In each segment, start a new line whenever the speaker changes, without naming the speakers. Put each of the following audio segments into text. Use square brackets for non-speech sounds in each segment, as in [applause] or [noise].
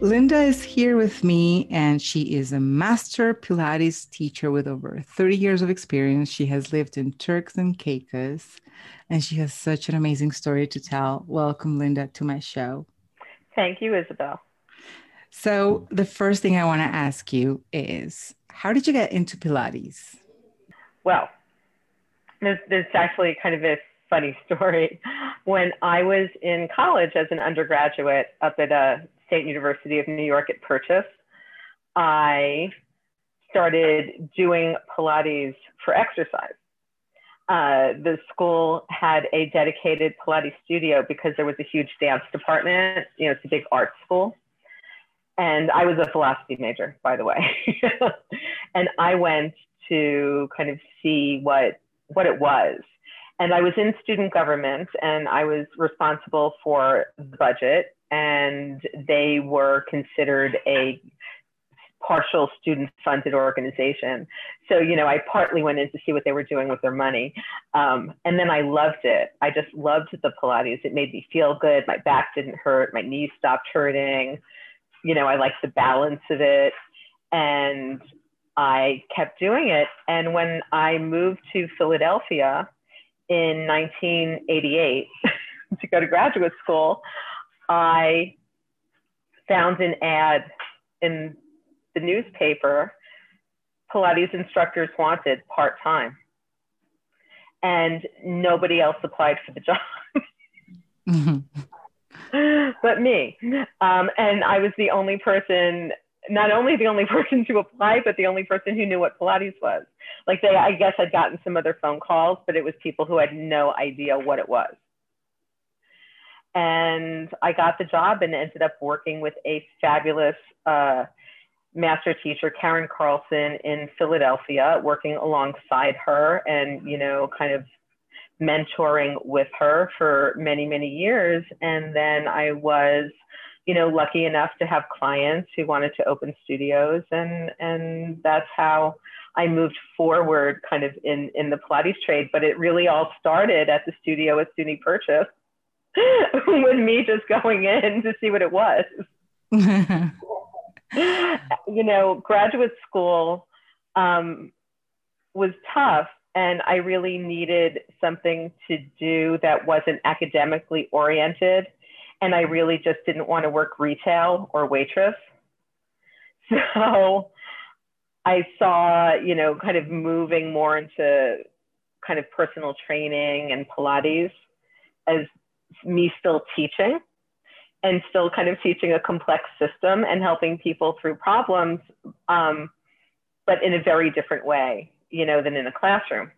Lynda is here with me, and she is a master Pilates teacher with over 30 years of experience. She has lived in Turks and Caicos, and she has such an amazing story to tell. Welcome, Lynda, to my show.
Thank you, Isabel.
So, the first thing I want to ask you is how did you get into Pilates?
Well, there's, there's actually kind of a funny [laughs] story. When I was in college as an undergraduate up at a uh, State University of New York at Purchase, I started doing Pilates for exercise. Uh, the school had a dedicated Pilates studio because there was a huge dance department. You know, it's a big art school. And I was a philosophy major, by the way. [laughs] and I went to kind of see what what it was. And I was in student government and I was responsible for the budget and they were considered a partial student funded organization. So, you know, I partly went in to see what they were doing with their money. Um, and then I loved it. I just loved the Pilates. It made me feel good. My back didn't hurt. My knees stopped hurting. You know, I liked the balance of it. And I kept doing it. And when I moved to Philadelphia in 1988 [laughs] to go to graduate school, I found an ad in the newspaper Pilates instructors wanted part time. And nobody else applied for the job. mm-hmm. [laughs] but me. Um, and I was the only person, not only the only [laughs] person to apply, but the only person who knew what Pilates was. Like they, I guess I'd gotten some other phone calls, but it was people who had no idea what it was. And I got the job and ended up working with a fabulous uh, master teacher, Karen Carlson, in Philadelphia, working alongside her and, you know, kind of mentoring with her for many, many years. And then I was, you know, lucky enough to have clients who wanted to open studios. And, and that's how I moved forward kind of in, in the Pilates trade. But it really all started at the studio at SUNY Purchase [laughs] with me just going in to see what it was. [laughs] you know, graduate school um, was tough, and I really needed something to do that wasn't academically oriented. And I really just didn't want to work retail or waitress. [laughs] So I saw, you know, kind of moving more into kind of personal training and Pilates as me still teaching and still kind of teaching a complex system and helping people through problems, um, but in a very different way, you know, than in a classroom.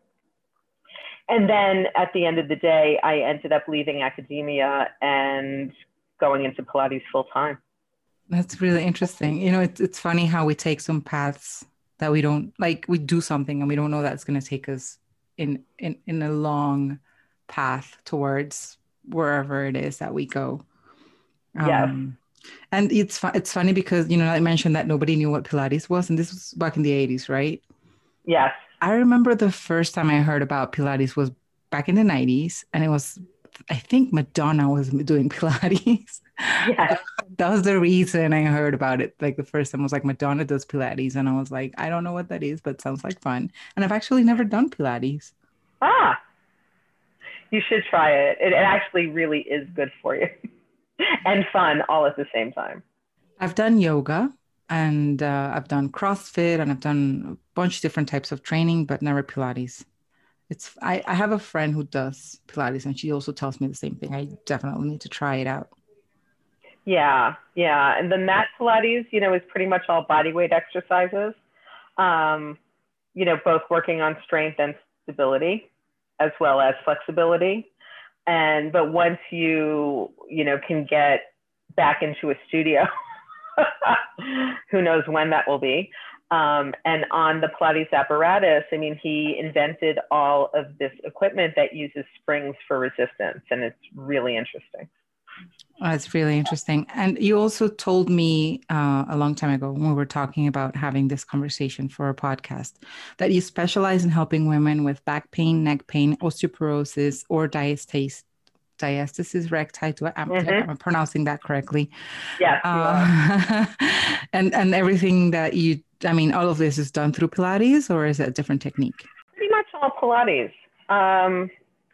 And then at the end of the day, I ended up leaving academia and going into Pilates full time.
That's really interesting. You know, it's, it's funny how we take some paths that we don't like, we do something and we don't know that's going to take us in, in, in a long path towards wherever it is that we go.
Yeah. Um,
and it's it's funny because you know I mentioned that nobody knew what Pilates was, and this was back in the eighties, right?
Yes.
I remember the first time I heard about Pilates was back in the nineties, and it was I think Madonna was doing [laughs] Pilates.
Yeah. [laughs]
that was the reason I heard about it. Like the first time I was like Madonna does Pilates, and I was like, I don't know what that is, but sounds like fun. And I've actually never done Pilates.
Ah, you should try it. It actually really is good for you [laughs] and fun all at the same time.
I've done yoga and uh, I've done CrossFit and I've done a bunch of different types of training, but never Pilates. It's I, I have a friend who does Pilates and she also tells me the same thing. I definitely need to try it out.
Yeah, yeah. And the mat Pilates, you know, is pretty much all body weight exercises. Um, you know, both working on strength and stability as well as flexibility. And but once you you know can get back into a studio, [laughs] who knows when that will be. Um, and on the Pilates apparatus, I mean, he invented all of this equipment that uses springs for resistance, and it's really interesting.
That's really interesting. And you also told me uh, a long time ago when we were talking about having this conversation for a podcast that you specialize in helping women with back pain, neck pain, osteoporosis, or diastasis. Diastasis recti. I'm, mm-hmm. I'm pronouncing that correctly.
Yeah. Uh, [laughs]
and and everything that you, I mean, all of this is done through Pilates, or is it a different technique?
Pretty much all Pilates. Um,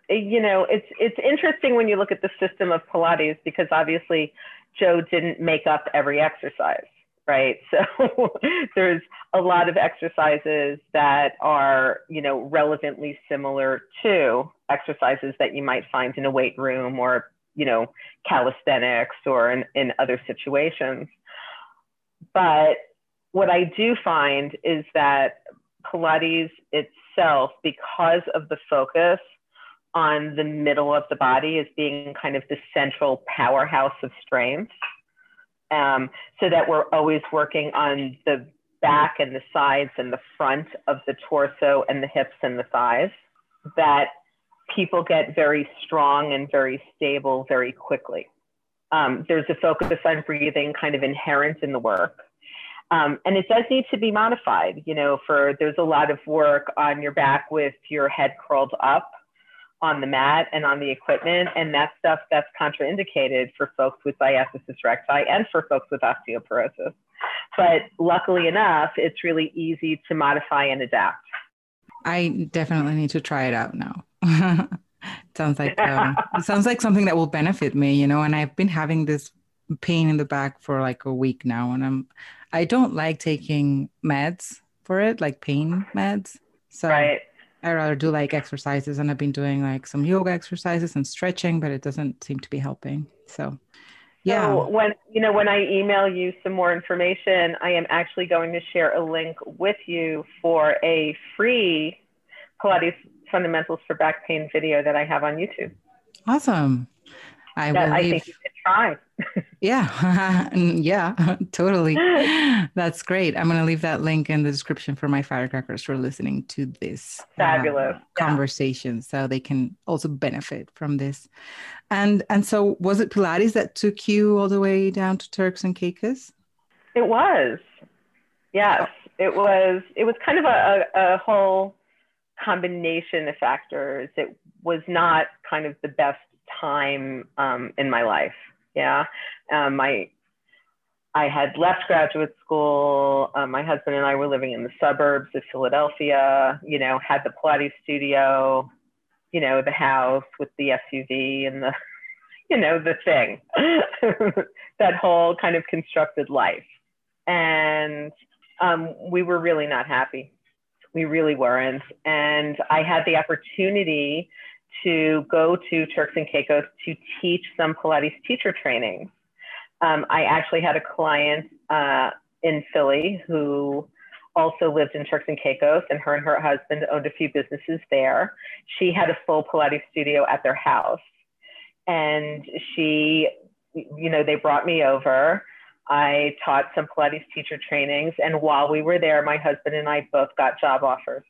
you know, it's it's interesting when you look at the system of Pilates because obviously Joe didn't make up every exercise, right? [laughs] So there's a lot of exercises that are, you know, relevantly similar to exercises that you might find in a weight room or, you know, calisthenics or in, in other situations. But what I do find is that Pilates itself, because of the focus on the middle of the body as being kind of the central powerhouse of strength. Um, so that we're always working on the back and the sides and the front of the torso and the hips and the thighs, that people get very strong and very stable very quickly. Um, there's a focus on breathing kind of inherent in the work. Um, and it does need to be modified, you know, for there's a lot of work on your back with your head curled up on the mat and on the equipment. And that stuff that's contraindicated for folks with diastasis recti and for folks with osteoporosis. But luckily enough, it's really easy to modify and adapt.
I definitely need to try it out now. [laughs] sounds like um, [laughs] it sounds like something that will benefit me, you know. And I've been having this pain in the back for like a week now, and I'm I don't like taking meds for it, like pain meds. So
right.
I rather do like exercises and I've been doing like some yoga exercises and stretching, but it doesn't seem to be helping. So yeah.
So when you know when I email you some more information, I am actually going to share a link with you for a free Pilates fundamentals for back pain video that I have on YouTube.
Awesome.
I that I think you should try.
yeah, [laughs] yeah, [laughs] totally. [laughs] That's great. I'm going to leave that link in the description for my firecrackers for listening to this
uh, fabulous uh,
conversation, yeah. so they can also benefit from this. And and so, was it Pilates that took you all the way down to Turks and Caicos?
It was. Yes, it was. It was kind of a, a, a whole combination of factors. It was not kind of the best time um, in my life. Yeah, um, my I had left graduate school. Um, my husband and I were living in the suburbs of Philadelphia. You know, had the Pilates studio. You know, the house with the SUV and the, [laughs] you know, the thing, [laughs] that whole kind of constructed life, and um, we were really not happy. We really weren't. And I had the opportunity to go to Turks and Caicos to teach some Pilates teacher training. Um, I actually had a client uh, in Philly who also lived in Turks and Caicos, and her and her husband owned a few businesses there. She had a full Pilates studio at their house. And she, you know, they brought me over. I taught some Pilates teacher trainings. And while we were there, my husband and I both got job offers.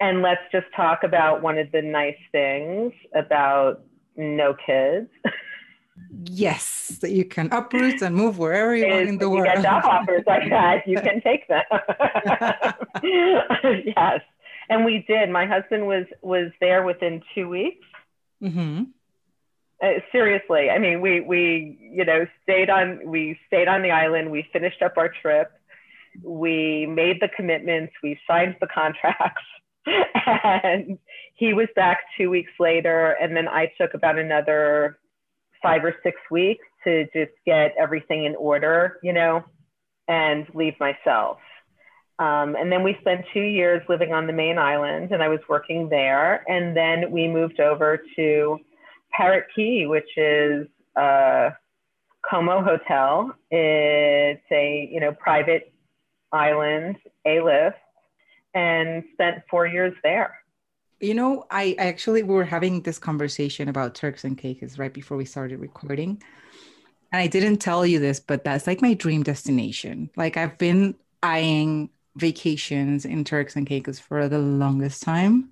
And let's just talk about one of the nice things about no kids.
Yes, that you can uproot and move wherever you want in the world.
You get job offers like [laughs] that, you can take them. [laughs] yes, and we did. My husband was was there within two weeks. Mm-hmm. Uh, seriously, I mean, we we you know stayed on we stayed on the island. We finished up our trip. We made the commitments. We signed the contracts and he was back two weeks later. And then I took about another five or six weeks to just get everything in order, you know, and leave myself. Um, and then we spent two years living on the main island and I was working there. And then we moved over to Parrot Cay, which is a Como Hotel. It's a, you know, private island, A-list and spent four years there.
You know, I actually we were having this conversation about Turks and Caicos right before we started recording. And I didn't tell you this, but that's like my dream destination. Like I've been eyeing vacations in Turks and Caicos for the longest time.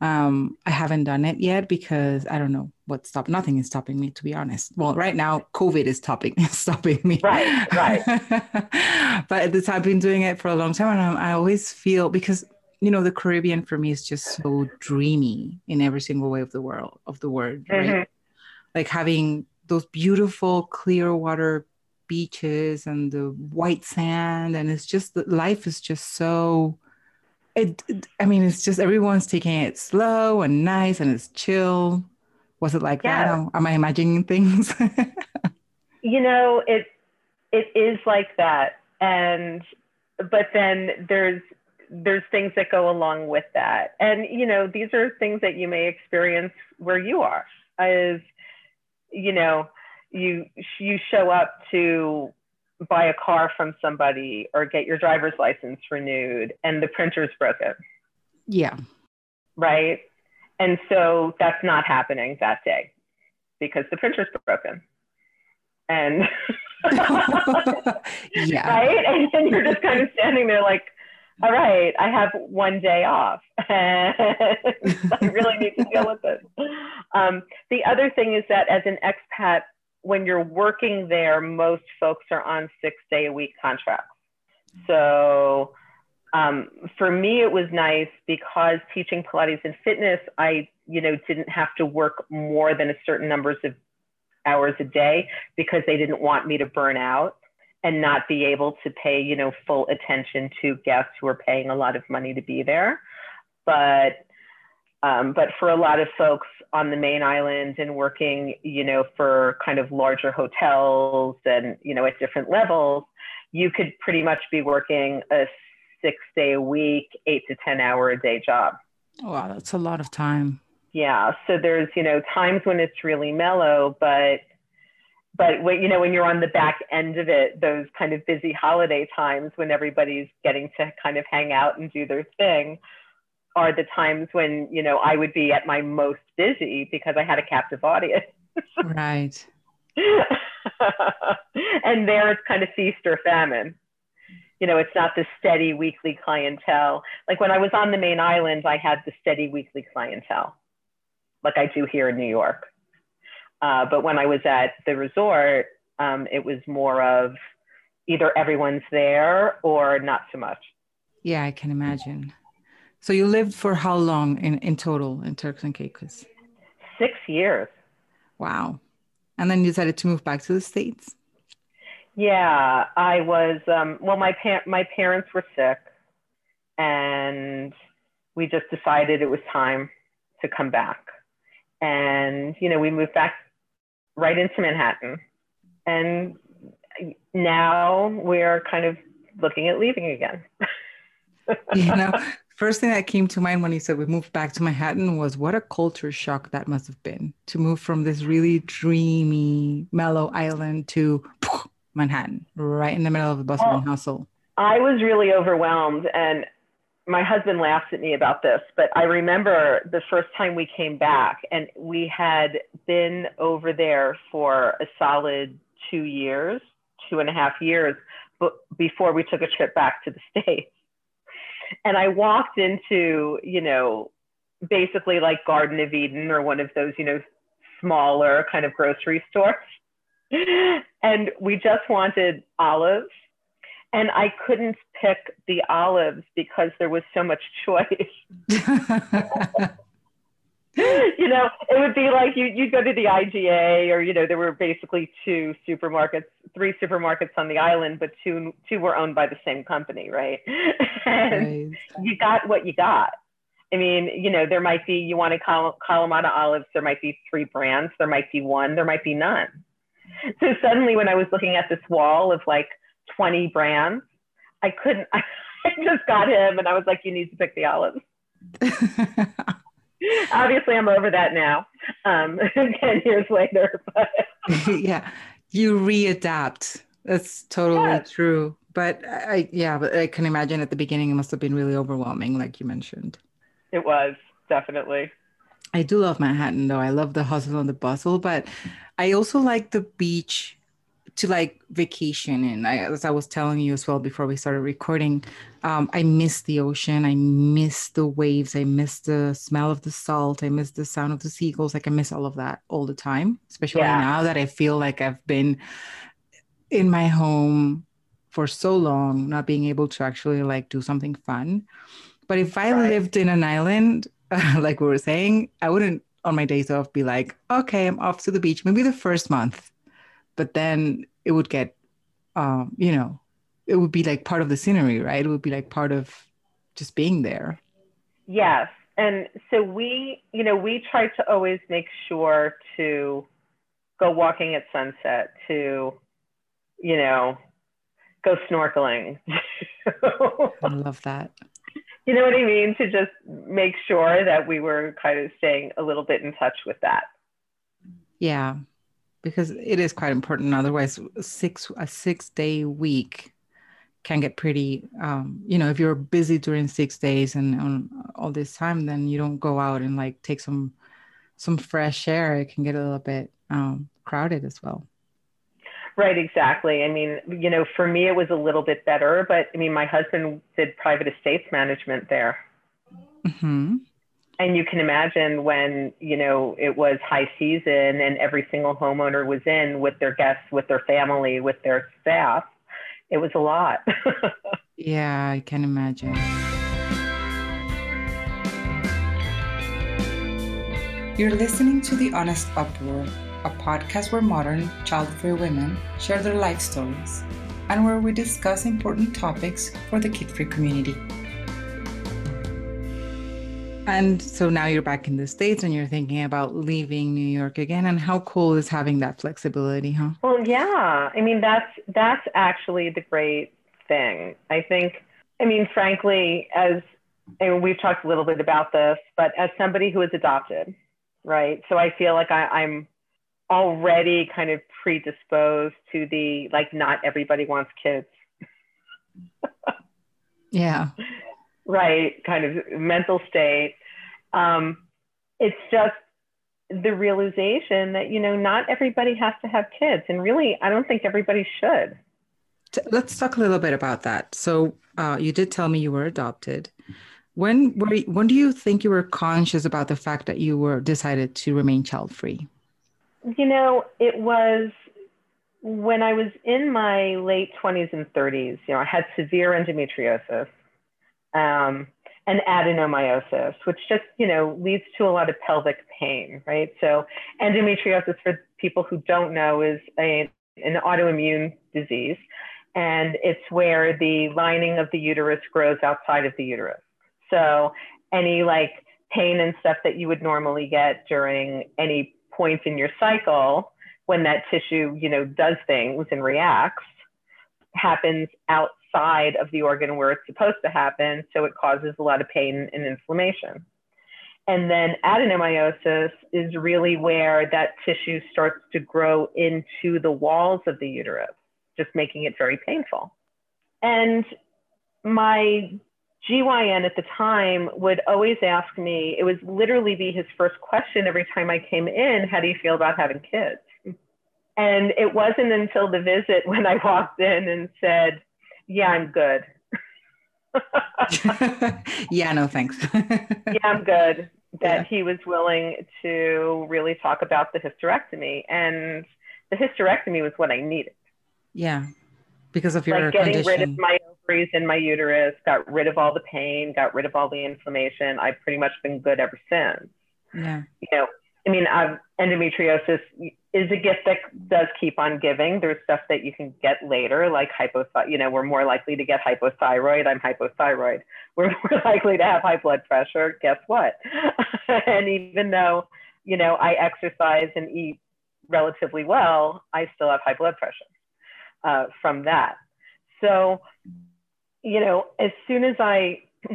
Um, I haven't done it yet because I don't know what stop. Nothing is stopping me, to be honest. Well, right now, COVID is stopping [laughs] stopping me.
Right, right. [laughs]
but this, I've been doing it for a long time, and I'm, I always feel because you know the Caribbean for me is just so dreamy in every single way of the world of the word, right? Mm-hmm. Like having those beautiful clear water beaches and the white sand, and it's just that life is just so it, I mean, it's just everyone's taking it slow and nice and it's chill. Was it like yeah. that? Am I imagining things? [laughs]
you know, it it is like that, and but then there's there's things that go along with that, and you know, these are things that you may experience where you are. Is you know, you you show up to buy a car from somebody or get your driver's license renewed and the printer's broken.
Yeah.
Right. And so that's not happening that day because the printer's broken. And [laughs]
yeah. [laughs]
Right. And then you're just kind of standing there like, all right, I have one day off. and [laughs] I really need to deal with this. Um, the other thing is that as an expat, when you're working there, most folks are on six day a week contracts. So um, for me, it was nice because teaching Pilates and fitness, I, you know, didn't have to work more than a certain numbers of hours a day because they didn't want me to burn out and not be able to pay, you know, full attention to guests who are paying a lot of money to be there. But um, but for a lot of folks on the main island and working, you know, for kind of larger hotels and, you know, at different levels, you could pretty much be working a six day a week, eight to 10 hour a day job.
Wow, that's a lot of time.
Yeah. So there's, you know, times when it's really mellow, but but when, you know when you're on the back end of it those kind of busy holiday times when everybody's getting to kind of hang out and do their thing are the times when you know I would be at my most busy because I had a captive audience.
right. [laughs]
and there it's kind of feast or famine. You know, it's not the steady weekly clientele. Like when I was on the main island, I had the steady weekly clientele, like I do here in New York. Uh, but when I was at the resort, um, it was more of either everyone's there or not so much.
Yeah, I can imagine. So you lived for how long in, in total in Turks and Caicos?
Six years.
Wow. And then you decided to move back to the States?
Yeah, I was, um, well, my, pa- my parents were sick and we just decided it was time to come back. And, you know, we moved back right into Manhattan. And now we're kind of looking at leaving again. [laughs]
you know, first thing that came to mind when he said we moved back to Manhattan was what a culture shock that must have been to move from this really dreamy, mellow island to [laughs] Manhattan, right in the middle of the bustle and oh. hustle.
I was really overwhelmed, and my husband laughs at me about this, but I remember the first time we came back, and we had been over there for a solid two years, two and a half years, before we took a trip back to the [laughs] States and I walked into, you know, basically like Garden of Eden or one of those, you know, smaller kind of grocery stores. and we just wanted olives. And I couldn't pick the olives because there was so much choice. [laughs] [laughs] you know, it would be like you you go to the IGA, or you know, there were basically two supermarkets, three supermarkets on the island, but two two were owned by the same company, right? [laughs] and right. you got what you got. I mean, you know, there might be you want to call Kalamata olives, there might be three brands, there might be one, there might be none. So suddenly, when I was looking at this wall of like 20 brands, I couldn't. [laughs] I just got him, and I was like, "You need to pick the olives." [laughs] Obviously, I'm over that now, um, [laughs] 10 years later. But [laughs]
yeah, you readapt. That's totally yes. true. But I, yeah, but I can imagine at the beginning it must have been really overwhelming, like you mentioned.
It was definitely.
I do love Manhattan, though. I love the hustle and the bustle, but I also like the beach to like vacation and I, as i was telling you as well before we started recording um, i miss the ocean. I miss the waves. I miss the smell of the salt. I miss the sound of the seagulls. Like i miss all of that all the time especially yeah. now that i feel like i've been in my home for so long not being able to actually like do something fun. But if i right. lived in an island [laughs] like we were saying i wouldn't on my days off be like okay i'm off to the beach. Maybe the first month but then it would get um, you know it would be like part of the scenery right? It would be like part of just being there.
Yes. And so we you know we try to always make sure to go walking at sunset to you know go snorkeling. [laughs]
I love that.
You know what i mean? To just make sure that we were kind of staying a little bit in touch with that.
Yeah because it is quite important. Otherwise, six a six day week can get pretty. Um, you know, if you're busy during six days and on all this time, then you don't go out and like take some some fresh air. It can get a little bit um, crowded as well.
Right, exactly. I mean, you know, for me, it was a little bit better, but I mean, my husband did private estates management there. Mm-hmm and you can imagine when you know it was high season and every single homeowner was in with their guests with their family with their staff it was a lot. [laughs]
Yeah i can imagine. You're listening to the honest uproar a podcast where modern child-free women share their life stories and where we discuss important topics for the kid-free community and so now you're back in the States and you're thinking about leaving New York again. And how cool is having that flexibility, huh?
Well, yeah. I mean, that's that's actually the great thing. I think, I mean, frankly, as and we've talked a little bit about this, but as somebody who is adopted, right? So I feel like I, I'm already kind of predisposed to the like not everybody wants kids.
yeah [laughs]
right kind of mental state um, it's just the realization that you know not everybody has to have kids and really i don't think everybody should.
Let's talk a little bit about that. So uh, you did tell me you were adopted. When were you, when do you think you were conscious about the fact that you were decided to remain child free
you know it was when i was in my late 20s and 30s you know i had severe endometriosis. Um, and adenomyosis, which just, you know, leads to a lot of pelvic pain, right? So endometriosis, for people who don't know, is a, an autoimmune disease. And it's where the lining of the uterus grows outside of the uterus. So any like pain and stuff that you would normally get during any point in your cycle when that tissue, you know, does things and reacts happens out side of the organ where it's supposed to happen. So it causes a lot of pain and inflammation. And then adenomyosis is really where that tissue starts to grow into the walls of the uterus, just making it very painful. And my GYN at the time would always ask me, it would literally be his first question every time I came in, how do you feel about having kids? And it wasn't until the visit [laughs] when I walked in and said, [laughs] [laughs] yeah, I'm good.
yeah, no thanks.
yeah, I'm good. That yeah. he was willing to really talk about the hysterectomy. And the hysterectomy was what I needed.
Yeah, because of your
like getting
condition.
rid of my ovaries and my uterus, got rid of all the pain, got rid of all the inflammation. I've pretty much been good ever since.
Yeah.
You know, I mean, I've, endometriosis is a gift that does keep on giving. There's stuff that you can get later, like hypothyroid. You know, we're more likely to get hypothyroid. I'm hypothyroid. [laughs] We're more likely to have high blood pressure. Guess what? [laughs] and even though, you know, I exercise and eat relatively well, I still have high blood pressure uh, from that. So, you know, as soon as I [clears throat]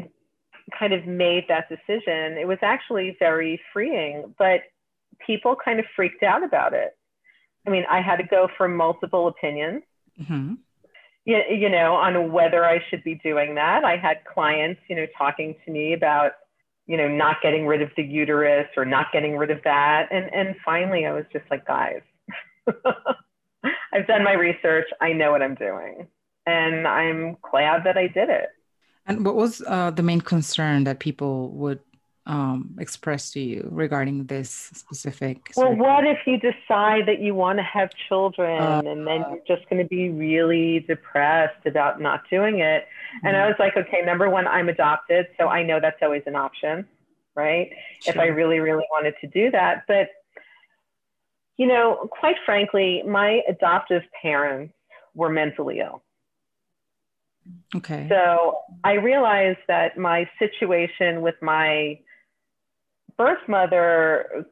kind of made that decision, it was actually very freeing. But people kind of freaked out about it. I mean, I had to go for multiple opinions. Mm-hmm. You, you know, on whether I should be doing that. I had clients, you know, talking to me about, you know, not getting rid of the uterus or not getting rid of that. And and finally I was just like, guys, [laughs] I've done my research. I know what I'm doing. And I'm glad that I did it.
And what was uh, the main concern that people would um, express to you regarding this specific?
Well, what if you decide that you want to have children uh, and then you're just going to be really depressed about not doing it? And I mm-hmm. was like, okay, number one, I'm adopted, so I know that's always an option, right? Sure. If I really, really wanted to do that. But, you know, quite frankly, my adoptive parents were mentally ill.
Okay.
So I realized that my situation with my birth mother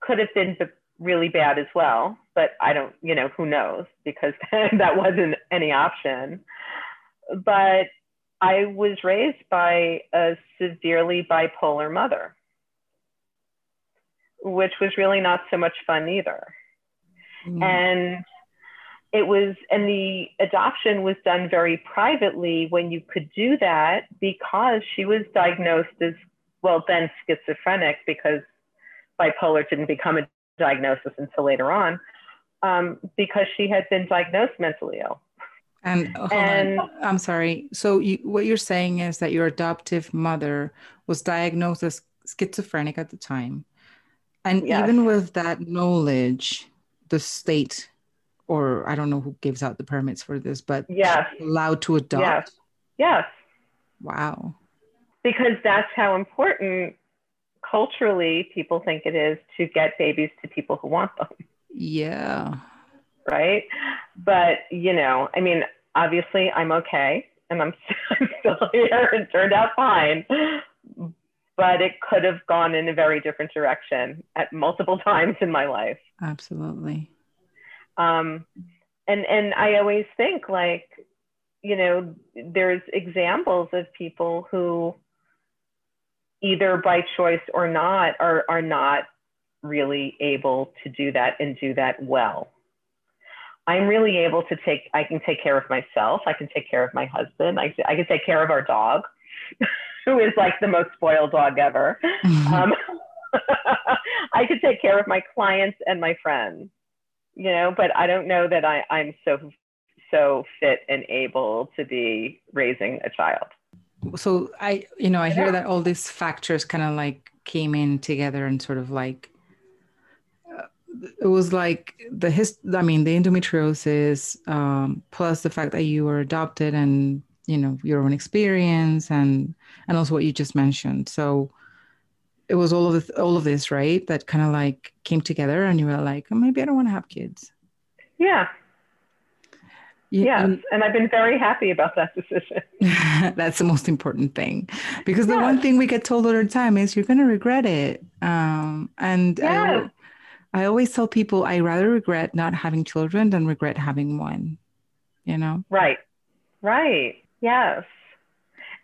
could have been really bad as well, but I don't, you know, who knows because [laughs] that wasn't any option. But I was raised by a severely bipolar mother, which was really not so much fun either. Mm. And it was, and the adoption was done very privately when you could do that because she was diagnosed as well, then schizophrenic because bipolar didn't become a diagnosis until later on, um, because she had been diagnosed mentally ill.
And, and I'm sorry. So you, what you're saying is that your adoptive mother was diagnosed as schizophrenic at the time, and yes. even with that knowledge, the state, or I don't know who gives out the permits for this, but
yes,
allowed to adopt.
Yes. Yes.
Wow
because that's how important culturally people think it is to get babies to people who want them.
Yeah.
Right. But, you know, I mean, obviously I'm okay and I'm, [laughs] still here and turned out fine. But it could have gone in a very different direction at multiple [laughs] times in my life.
Absolutely.
Um, and and I always think like, you know, there's examples of people who either by choice or not, are, are not really able to do that and do that well. I'm really able to take, I can take care of myself. I can take care of my husband. I, I can take care of our dog, [laughs] who is like the most spoiled dog ever. um, [laughs] I can take care of my clients and my friends, you know, but I don't know that I, I'm so, so fit and able to be raising a child
so I, you know, I hear that all these factors kind of like came in together and sort of like uh, it was like the his i mean the endometriosis um, plus the fact that you were adopted and you know your own experience and and also what you just mentioned. So it was all of this, all of this right that kind of like came together and you were like oh, maybe i don't want to have kids.
Yeah yes, and I've been very happy about that decision. [laughs]
That's the most important thing, because the one thing we get told all the time is you're going to regret it. Um, and yes. I, I always tell people I rather regret not having children than regret having one. You know?
Right. Right. Yes.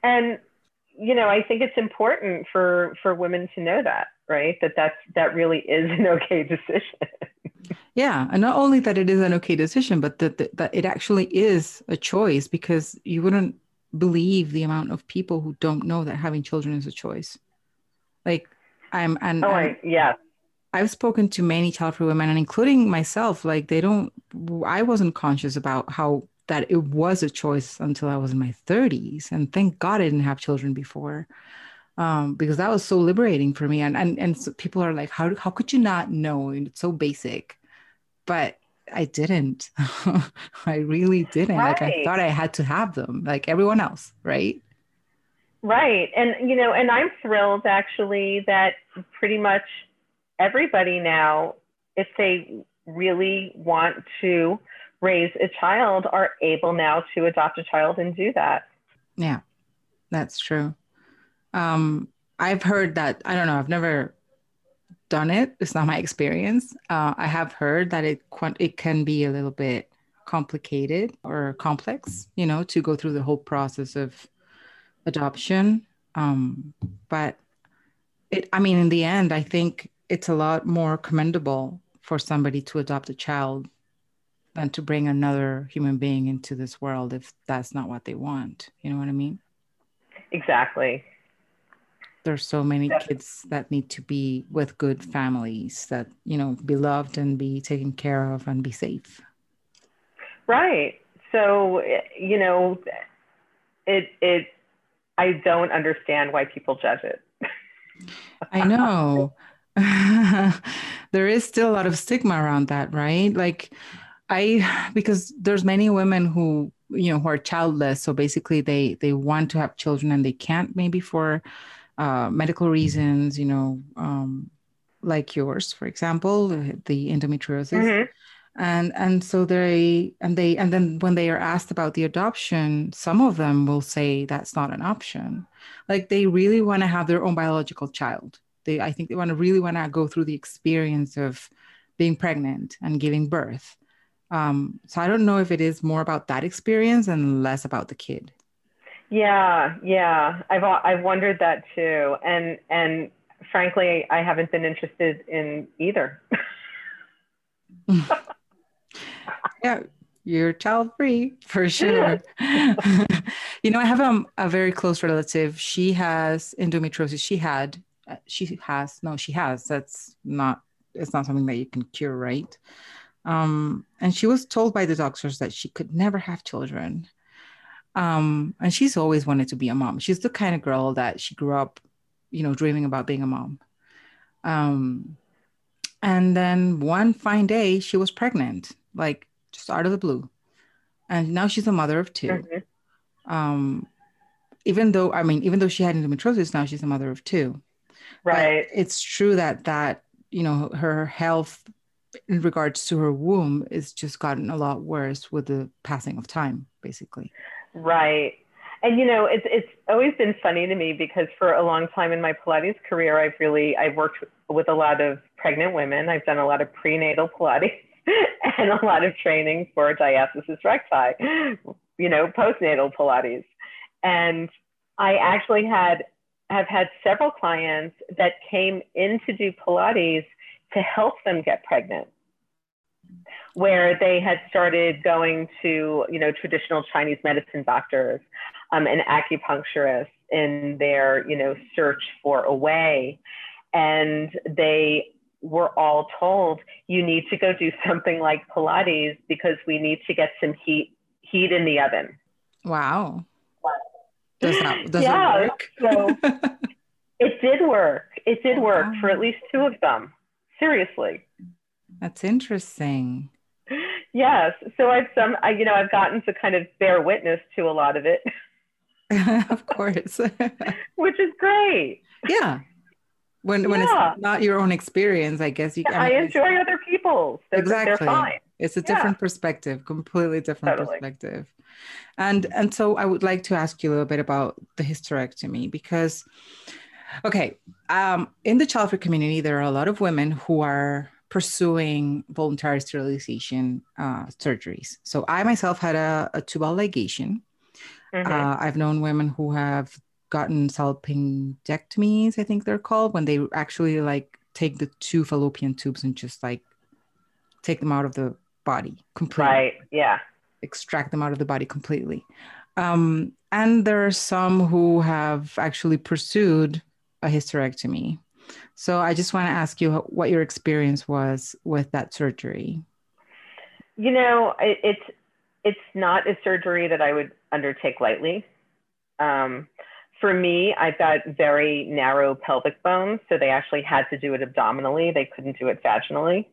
And you know, I think it's important for for women to know that, right? That that's that really is an [laughs] okay decision.
Yeah, and not only that it is an okay decision, but that, that that it actually is a choice because you wouldn't believe the amount of people who don't know that having children is a choice. Like I'm and
oh,
I'm,
yeah.
I've spoken to many child-free women, and including myself. Like they don't. I wasn't conscious about how that it was a choice until I was in my 30s, and thank God I didn't have children before, um, because that was so liberating for me. And and and so people are like, how how could you not know? It's so basic but I didn't. [laughs] I really didn't. Right. Like I thought I had to have them, like everyone else, right?
Right. And you know, and I'm thrilled actually that pretty much everybody now, if they really want to raise a child, are able now to adopt a child and do that.
Yeah, that's true. Um, I've heard that, I don't know, I've never done it. It's not my experience. Uh, I have heard that it it can be a little bit complicated or complex, you know, to go through the whole process of adoption. Um, but it, I mean, in the end, I think it's a lot more commendable for somebody to adopt a child than to bring another human being into this world if that's not what they want. You know what I mean?
Exactly
there's so many kids that need to be with good families that you know be loved and be taken care of and be safe
Right. So, you know, it, it, I don't understand why people judge it.
I know. [laughs] there is still a lot of stigma around that, right? Like I because there's many women who, you know, who are childless, so basically they they want to have children and they can't maybe for uh, medical reasons, you know, um, like yours, for example, the endometriosis. Mm-hmm. And and so they and they and then when they are asked about the adoption some of them will say that's not an option. Like they really want to have their own biological child. They i think they want to really want to go through the experience of being pregnant and giving birth. Um, so i don't know if it is more about that experience and less about the kid
yeah yeah i've i've wondered that too and and frankly i haven't been interested in either [laughs]
yeah, you're child free for sure. [laughs] [laughs] you know, I have a, a very close relative. She has endometriosis. She had, uh, she has, no, she has. That's not, it's not something that you can cure, right? Um, and she was told by the doctors that she could never have children. Um, and she's always wanted to be a mom. She's the kind of girl that she grew up, you know, dreaming about being a mom. Um, and then one fine day, she was pregnant, like just out of the blue. And now she's a mother of 2 mm-hmm. Um, even though, I mean, even though she had endometriosis, now she's a mother of two.
Right.
But it's true that that, you know, her health in regards to her womb is just gotten a lot worse with the passing of time, basically.
Right. And you know, it's it's always been funny to me because for a long time in my Pilates career, I've really I've worked with a lot of pregnant women. I've done a lot of prenatal Pilates [laughs] and a lot of training for diastasis recti, you know, postnatal Pilates. And I actually had have had several clients that came in to do Pilates to help them get pregnant where they had started going to, you know, traditional Chinese medicine doctors um, and acupuncturists in their, you know, search for a way. And they were all told, you need to go do [laughs] something like Pilates because we need to get some heat heat in the oven.
Wow. Does that does yeah, it work?
so [laughs] it did work. It did work wow. for at least two of them. Seriously.
That's interesting.
Yes. So I've some I, you know, I've gotten to kind of bear witness to a lot of it. [laughs]
of course. [laughs]
Which is great.
Yeah. When when yeah. it's not your own experience, I guess you
can I enjoy other people's. They're,
exactly.
They're fine.
It's a different yeah. perspective, completely different totally. perspective. And and so I would like to ask you a little bit about the hysterectomy because okay, um, in the child free community, there are a lot of women who are pursuing voluntary sterilization uh, surgeries. So I myself had a, a tubal ligation. Mm-hmm. Uh, I've known women who have gotten salpingectomies, I think they're called, when they actually like take the two fallopian tubes and just like take them out of the body completely.
Right. Yeah.
Extract them out of the body completely. Um, and there are some who have actually pursued a hysterectomy. So I just want to ask you what your experience was with that surgery.
You know, it's it's not a surgery that I would undertake lightly. Um, for me, I've got very narrow pelvic bones, so they actually had to do it abdominally. They couldn't do it vaginally,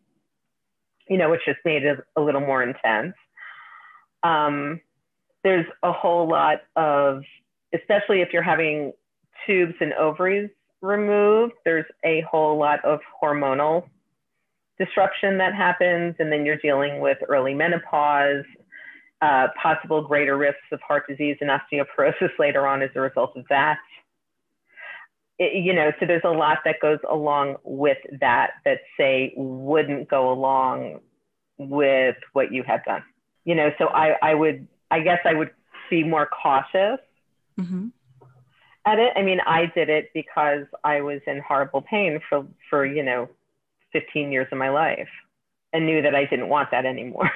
you know, which just made it a little more intense. Um, there's a whole lot of, especially if you're having tubes and ovaries removed, there's a whole lot of hormonal disruption that happens, and then you're dealing with early menopause, uh, possible greater risks of heart disease and osteoporosis [laughs] later on as a result of that. It, you know, so there's a lot that goes along with that that say wouldn't go along with what you have done. You know, so I, I would, I guess I would be more cautious mm-hmm at it. I mean, I did it because I was in horrible pain for, for, you know, 15 years of my life and knew that I didn't want that anymore.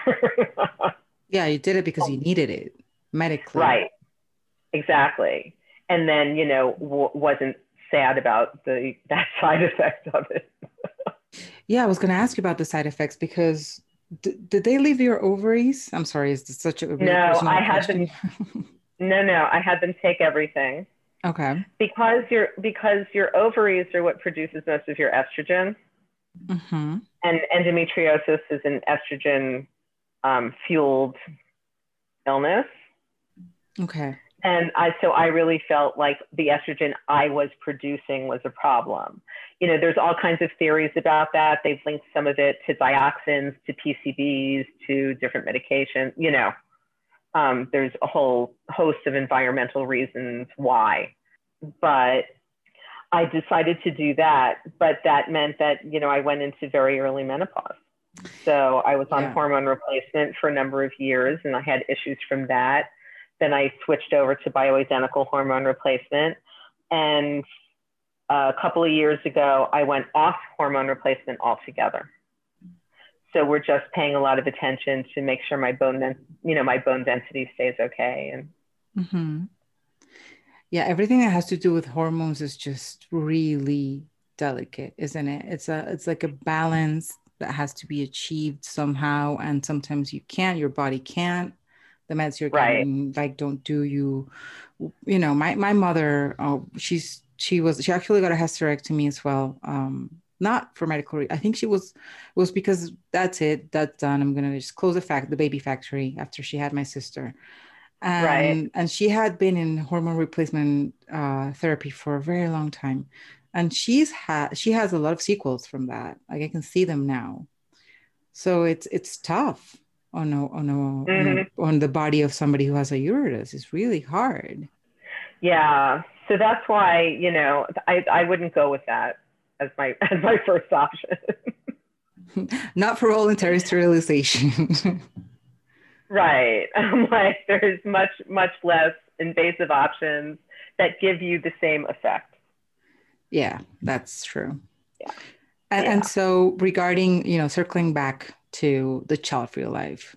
[laughs]
yeah, you did it because you needed it medically.
Right. Exactly. And then, you know, w- wasn't sad about the that [laughs] side effect of it. [laughs]
yeah, I was going to ask you about the side effects because D- did they leave your ovaries? I'm sorry, is this such a
no? I had them. no, no, I had them take everything.
Okay.
Because your because your ovaries are what produces most of your estrogen,
mm-hmm.
and endometriosis is an estrogen um, fueled illness.
Okay.
And I, so I really felt like the estrogen I was producing was a problem. You know, there's all kinds of theories about that. They've linked some of it to dioxins, to PCBs, to different medications. You know, um, there's a whole host of environmental reasons why. But I decided to do that. But that meant that, you know, I went into very early menopause. So I was on yeah. hormone replacement for a number of years and I had issues from that then I switched over to bioidentical hormone replacement. And a couple of years ago, I went off hormone replacement altogether. So we're just paying a lot of attention to make sure my bone, you know, my bone density stays okay. And
mm-hmm. yeah, everything that has to do with hormones is just really delicate, isn't it? It's a, it's like a balance that has to be achieved somehow, and sometimes you can't. Your body can't the meds you're right. getting like don't do you you know my my mother oh she's she was she actually got a hysterectomy as well um not for medical re- i think she was was because that's it that's done. I'm gonna just close the fact the baby factory after she had my sister. And, right. and she had been in hormone replacement uh, therapy for a very long time. And she's had she has a lot of sequels from that. Like i can see them now. So it's it's tough on a, on a, mm-hmm. on, the body of somebody who has a uterus. Is really hard.
Yeah, so that's why you know I I wouldn't go with that as my [laughs] as my first option. [laughs]
Not for voluntary sterilization. [laughs]
right. I'm like there's much much less invasive options that give you the same effect.
Yeah, that's true.
Yeah.
And,
yeah.
and so regarding, you know, circling back to the child free life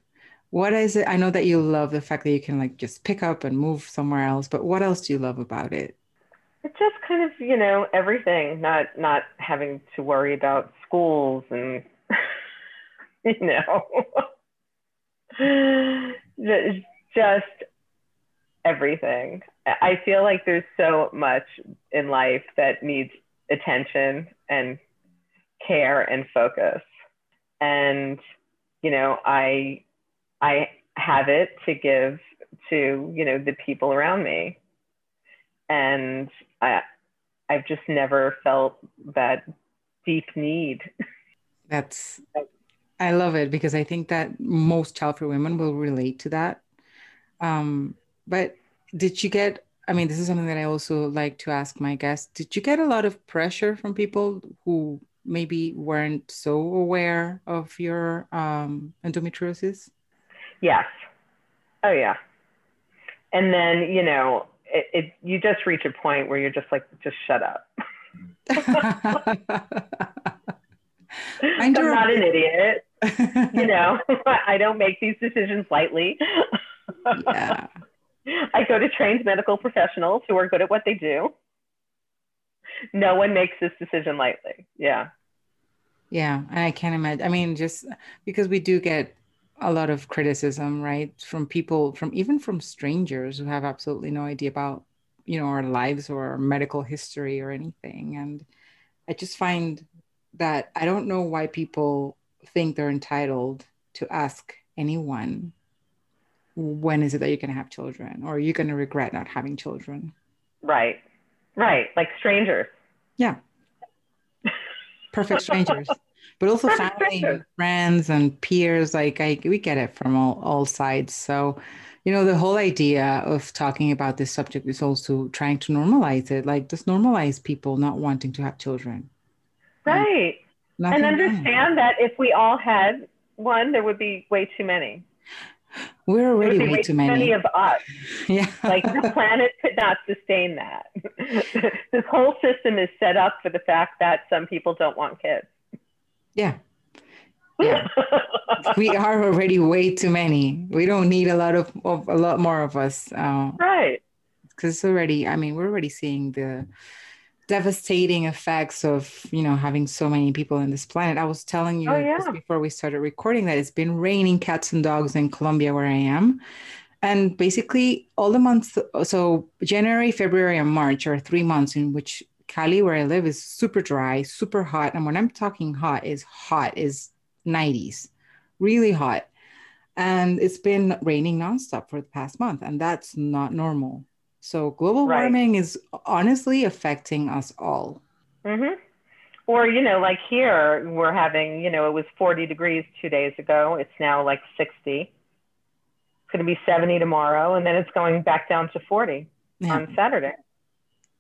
what is it i know that you love the fact that you can like just pick up and move somewhere else but what else do you love about it
it's just kind of you know everything not not having to worry about schools and [laughs] you know. [laughs] Just everything. I feel like there's so much in life that needs attention and care and focus. And you know i i have it to give to you know the people around me and i i've just never felt that deep need
that's i love it because i think that most child free women will relate to that um but did you get i mean this is something that i also like to ask my guests did you get a lot of pressure from people who maybe weren't so aware of your um, endometriosis?
Yes. Oh, yeah. And then, you know, it, it, you just reach a point where you're just like, just shut up. [laughs] I'm not an idiot. [laughs] you know, [laughs] I don't make these decisions lightly.
yeah.
I go to trained medical professionals who are good at what they do no one makes this decision lightly. Yeah.
Yeah, and I can't imagine. I mean, just because we do get a lot of criticism, right, from people, from even from strangers who have absolutely no idea about, you know, our lives or our medical history or anything. And I just find that I don't know why people think they're entitled to ask anyone when is it that you're going to have children or are you're going to regret not having children.
Right. Right. Like strangers.
Yeah. Perfect strangers. But also family and friends and peers. Like I, we get it from all, all sides. So, you know, the whole idea of talking about this subject is also trying to normalize it. Like just normalize people not wanting to have children.
Right. and understand wrong. that if we all had one, there would be way too many.
We're already way, way, too many.
many of us. [laughs]
Yeah.
like the planet could not sustain that. [laughs] this whole system is set up for the fact that some people don't want kids.
Yeah. Yeah. we are already way too many. We don't need a lot of, of a lot more of us.
Uh, right.
Because it's already, I mean, we're already seeing the devastating effects of you know having so many people in this planet. I was telling you
Oh, yeah.
just before we started recording that it's been raining cats and dogs in Colombia where I am. And basically all the months so January, February, and March are three months in which Cali, where I live, is super dry, super hot. And when I'm talking hot, is hot, is 90s, really hot. And it's been raining nonstop for the past month, and that's not normal. So global
Right.
warming is honestly affecting us all.
hmm Or, you know, like here, we're having, you know, it was 40 degrees two days ago. It's now like 60. It's going to be 70 tomorrow, and then it's going back down to 40
Yeah,
on Saturday.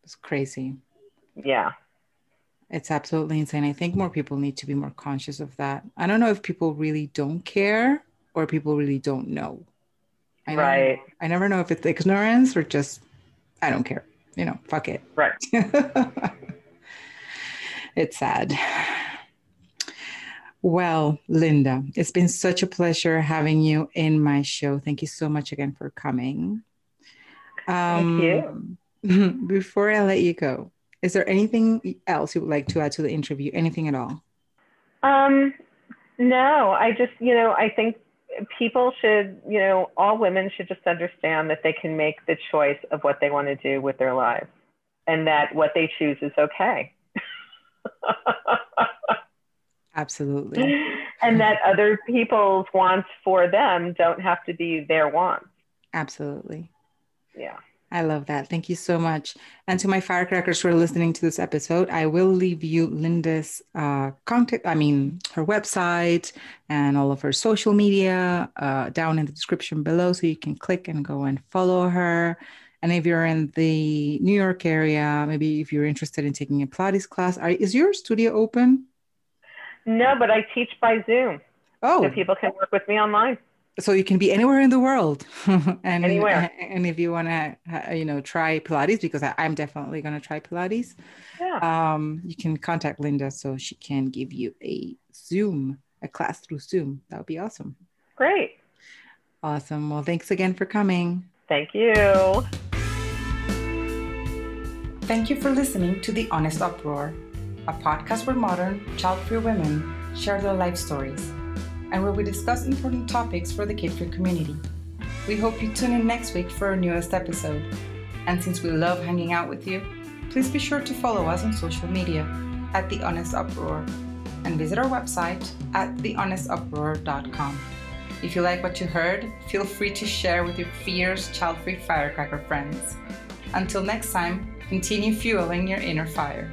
it's crazy.
Yeah.
It's absolutely insane. I think more people need to be more conscious of that. I don't know if people really don't care or people really don't know. I never
Right.
know. I never know if it's ignorance or just I don't care. You know, fuck it.
Right. [laughs]
it's sad. Well, Lynda, it's been such a pleasure having you in my show. Thank you so much again for coming.
Thank
you. Um, [laughs] before I let you go, is there anything else you would like to add to the interview? Anything at all?
Um, no, I just, you know, I think people should, you know, all women should just understand that they can make the choice of what they want to do with their lives and that what they choose is okay. [laughs]
Absolutely.
and that other people's wants for them don't have to be their wants.
Absolutely.
Yeah.
I love that. Thank you so much. And to my firecrackers who are listening to this episode, I will leave you Lynda's uh, contact, I mean, her website and all of her social media uh, down in the description below so you can click and go and follow her. And if you're in the New York area, maybe if you're interested in taking a Pilates class, are, is your studio open?
No, but I teach by Zoom,
Oh,
so people can work with me online.
So you can be anywhere in the world [laughs] and
Anywhere.
and if you want to you know try pilates because I, i'm definitely going to try pilates
Yeah.
um, you can contact Lynda so she can give you a zoom a class through zoom that would be awesome
Great.
awesome well thanks again for coming
Thank you.
thank you for listening to the honest uproar a podcast where modern child-free women share their life stories and where we discuss important topics for the kid-free community. We hope you tune in next week for our newest episode. And since we love hanging out with you please be sure to follow us on social media at the honest uproar and visit our website at thehonestuproar.com if you like what you heard feel free to share with your fierce child-free firecracker friends. Until next time continue fueling your inner fire